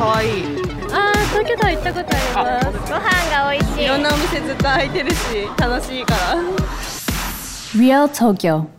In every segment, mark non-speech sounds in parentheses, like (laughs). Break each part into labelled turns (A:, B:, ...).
A: 可愛い
B: あー東京タワー行ったことありますご飯が美味しい
C: いろんなお店ずっと開いてるし楽しいから
D: Real Tokyo.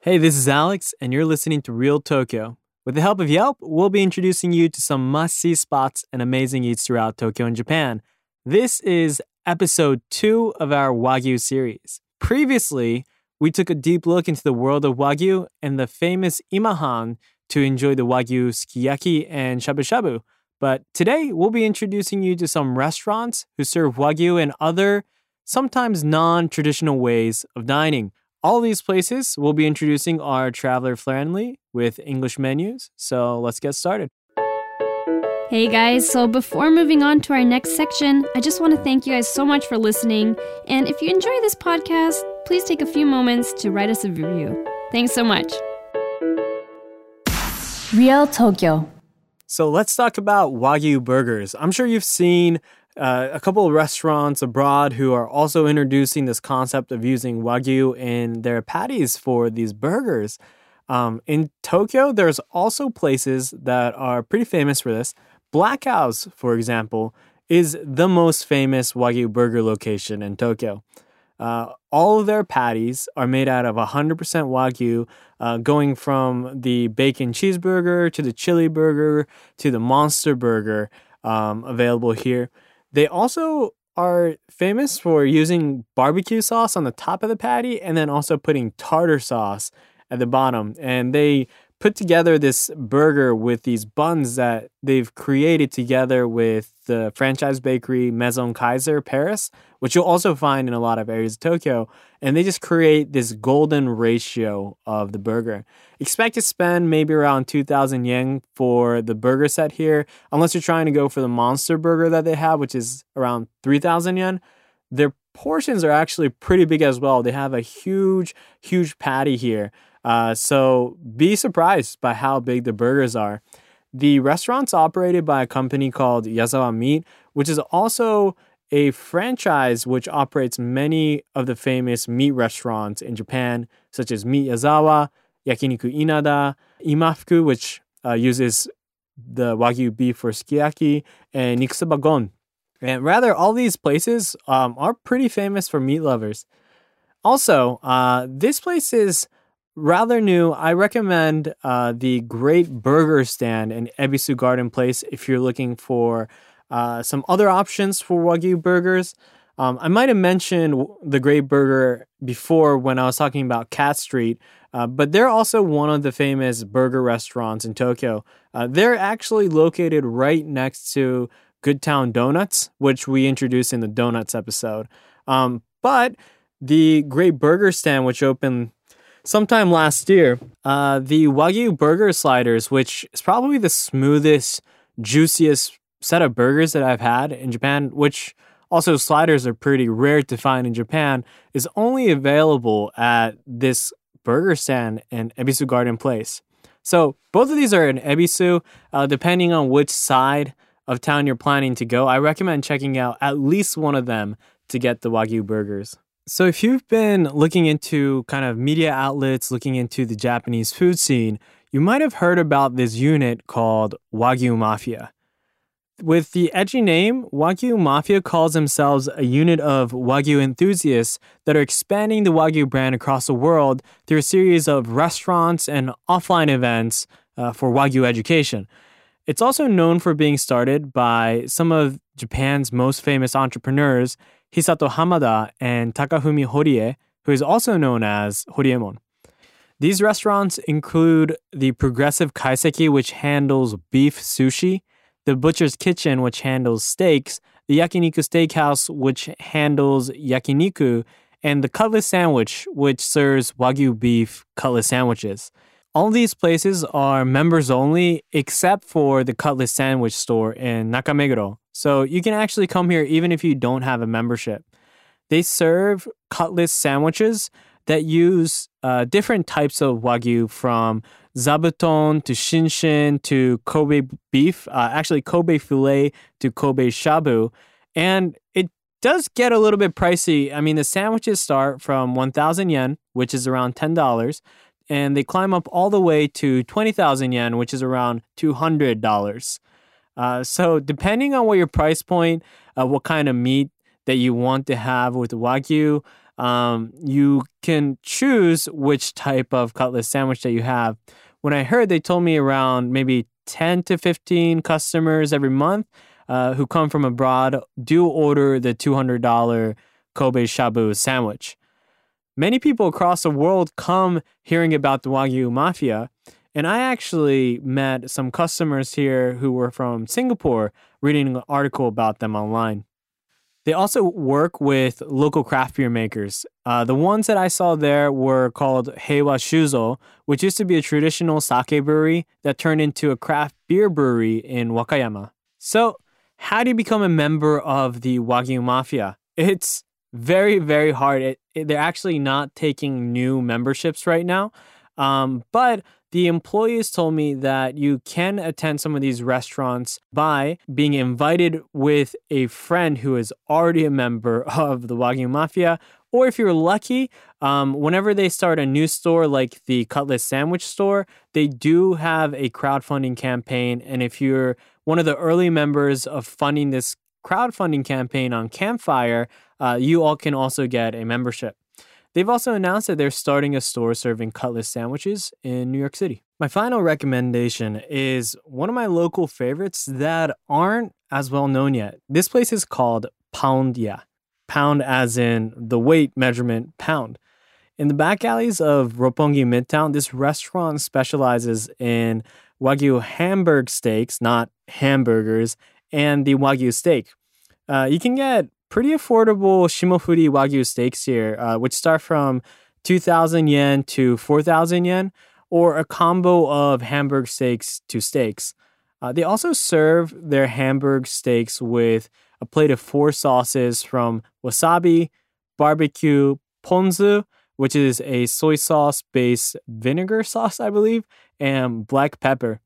E: Hey, this is Alex, and you're listening to Real Tokyo. With the help of Yelp, we'll be introducing you to some must see spots and amazing eats throughout Tokyo and Japan. This is episode two of our Wagyu series. Previously, we took a deep look into the world of Wagyu and the famous Imahan to enjoy the Wagyu sukiyaki and shabu shabu. But today, we'll be introducing you to some restaurants who serve Wagyu and other, sometimes non traditional ways of dining. All these places we'll be introducing are traveler friendly with English menus. So let's get started.
B: Hey guys, so before moving on to our next section, I just want to thank you guys so much for listening. And if you enjoy this podcast, please take a few moments to write us a review. Thanks so much.
D: Real Tokyo.
E: So let's talk about Wagyu burgers. I'm sure you've seen uh, a couple of restaurants abroad who are also introducing this concept of using Wagyu in their patties for these burgers. Um, in Tokyo, there's also places that are pretty famous for this. Black House, for example, is the most famous Wagyu burger location in Tokyo. Uh, all of their patties are made out of 100% Wagyu, uh, going from the bacon cheeseburger to the chili burger to the monster burger um, available here. They also are famous for using barbecue sauce on the top of the patty and then also putting tartar sauce at the bottom. And they put together this burger with these buns that they've created together with the franchise bakery Maison Kayser Paris, which you'll also find in a lot of areas of Tokyo. And they just create this golden ratio of the burger. Expect to spend maybe around 2,000 yen for the burger set here, unless you're trying to go for the monster burger that they have, which is around 3,000 yen. Their portions are actually pretty big as well. They have a huge, huge patty here. Uh, so be surprised by how big the burgers are. The restaurant's operated by a company called Yazawa Meat, which is also a franchise which operates many of the famous meat restaurants in Japan, such as Meat Yazawa, Yakiniku Inada, Imafuku, which uh, uses the Wagyu beef for sukiyaki, and Nikusoba Gon. And rather, all these places um, are pretty famous for meat lovers. Also, uh, this place is rather new. I recommend uh, the Great Burger Stand in Ebisu Garden Place if you're looking for uh, some other options for Wagyu burgers. Um, I might have mentioned the Great Burger before when I was talking about Cat Street, uh, but they're also one of the famous burger restaurants in Tokyo. Uh, they're actually located right next to Good Town Donuts, which we introduced in the Donuts episode. Um, but the Great Burger Stand, which opened sometime last year, uh, the Wagyu burger sliders, which is probably the smoothest, juiciest set of burgers that I've had in Japan, which also sliders are pretty rare to find in Japan, is only available at this burger stand in Ebisu Garden Place. So both of these are in Ebisu. Uh, depending on which side of town you're planning to go, I recommend checking out at least one of them to get the Wagyu burgers. So, if you've been looking into kind of media outlets, looking into the Japanese food scene, you might have heard about this unit called Wagyu Mafia. With the edgy name, Wagyu Mafia calls themselves a unit of Wagyu enthusiasts that are expanding the Wagyu brand across the world through a series of restaurants and offline events uh, for Wagyu education. It's also known for being started by some of Japan's most famous entrepreneurs, Hisato Hamada and Takafumi Horie, who is also known as Horiemon. These restaurants include the Progressive Kaiseki, which handles beef sushi, the Butcher's Kitchen, which handles steaks, the Yakiniku Steakhouse, which handles yakiniku, and the Cutlass Sandwich, which serves Wagyu beef cutlass sandwiches. All these places are members only, except for the Cutlass Sandwich store in Nakameguro. So you can actually come here even if you don't have a membership. They serve Cutlass sandwiches that use uh, different types of Wagyu from zabuton to shinshin to Kobe beef, uh, actually Kobe filet to Kobe shabu. And it does get a little bit pricey. I mean, the sandwiches start from 1,000 yen, which is around $10, and they climb up all the way to 20,000 yen, which is around $200. Uh, so, depending on what your price point, uh, what kind of meat that you want to have with Wagyu, um, you can choose which type of cutlet sandwich that you have. When I heard, they told me around maybe 10 to 15 customers every month uh, who come from abroad do order the $200 Kobe Shabu sandwich. Many people across the world come hearing about the Wagyu Mafia, and I actually met some customers here who were from Singapore reading an article about them online. They also work with local craft beer makers. Uh, the ones that I saw there were called Heiwa Shuzo, which used to be a traditional sake brewery that turned into a craft beer brewery in Wakayama. So, how do you become a member of the Wagyu Mafia? It's very, very hard. It, they're actually not taking new memberships right now. Um, but the employees told me that you can attend some of these restaurants by being invited with a friend who is already a member (laughs) of the Wagyu Mafia. Or if you're lucky, um, whenever they start a new store like the Cutlass Sandwich Store, they do have a crowdfunding campaign. And if you're one of the early members of funding this crowdfunding campaign on Campfire, uh, you all can also get a membership. They've also announced that they're starting a store serving cutlass sandwiches in New York City. My final recommendation is one of my local favorites that aren't as well known yet. This place is called Poundya. Pound as in the weight measurement pound. In the back alleys of Roppongi Midtown, this restaurant specializes in Wagyu Hamburg steaks, not hamburgers, and the Wagyu steak. Uh, you can get pretty affordable Shimofuri Wagyu steaks here, uh, which start from 2,000 yen to 4,000 yen, or a combo of Hamburg steaks to steaks. Uh, they also serve their Hamburg steaks with a plate of four sauces from wasabi, barbecue, ponzu, which is a soy sauce based vinegar sauce, I believe, and black pepper.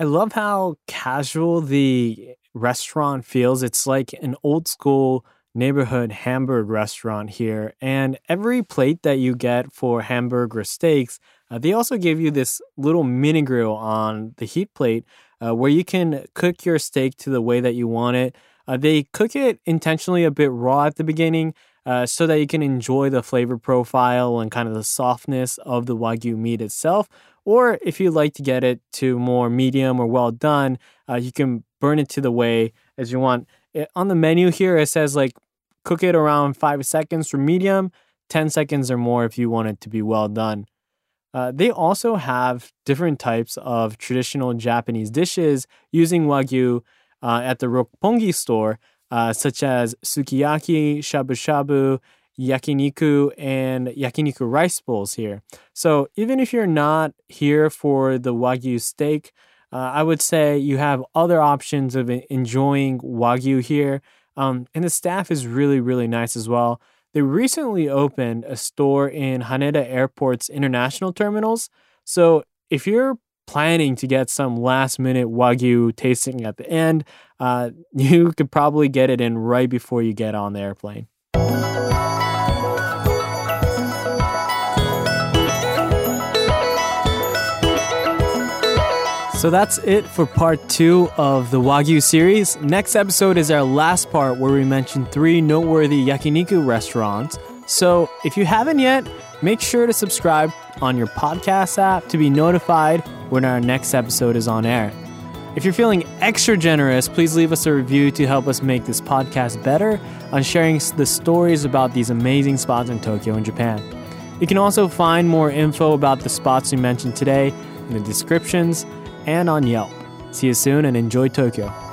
E: I love how casual the restaurant feels. It's like an old school neighborhood Hamburg restaurant here. And every plate that you get for hamburger steaks, uh, they also give you this little mini grill on the heat plate uh, where you can cook your steak to the way that you want it. Uh, they cook it intentionally a bit raw at the beginning uh, so that you can enjoy the flavor profile and kind of the softness of the Wagyu meat itself. Or if you like to get it to more medium or well done, uh, you can burn it to the way as you want. It, on the menu here, it says like cook it around five seconds for medium, 10 seconds or more if you want it to be well done. Uh, they also have different types of traditional Japanese dishes using Wagyu uh, at the Roppongi store, uh, such as sukiyaki, shabu shabu, yakiniku, and yakiniku rice bowls here. So even if you're not here for the Wagyu steak, uh, I would say you have other options of enjoying Wagyu here. Um, and the staff is really, really nice as well. They recently opened a store in Haneda Airport's international terminals. So if you're planning to get some last minute Wagyu tasting at the end, uh, (laughs) you could probably get it in right before you get on the airplane. So that's it for part two of the Wagyu series. Next episode is our last part where we mention three noteworthy yakiniku restaurants. So if you haven't yet, make sure to subscribe on your podcast app to be notified when our next episode is on air. If you're feeling extra generous, please leave us a review to help us make this podcast better on sharing the stories about these amazing spots in Tokyo and Japan. You can also find more info about the spots we mentioned today in the descriptions and on Yelp. See you soon and enjoy Tokyo.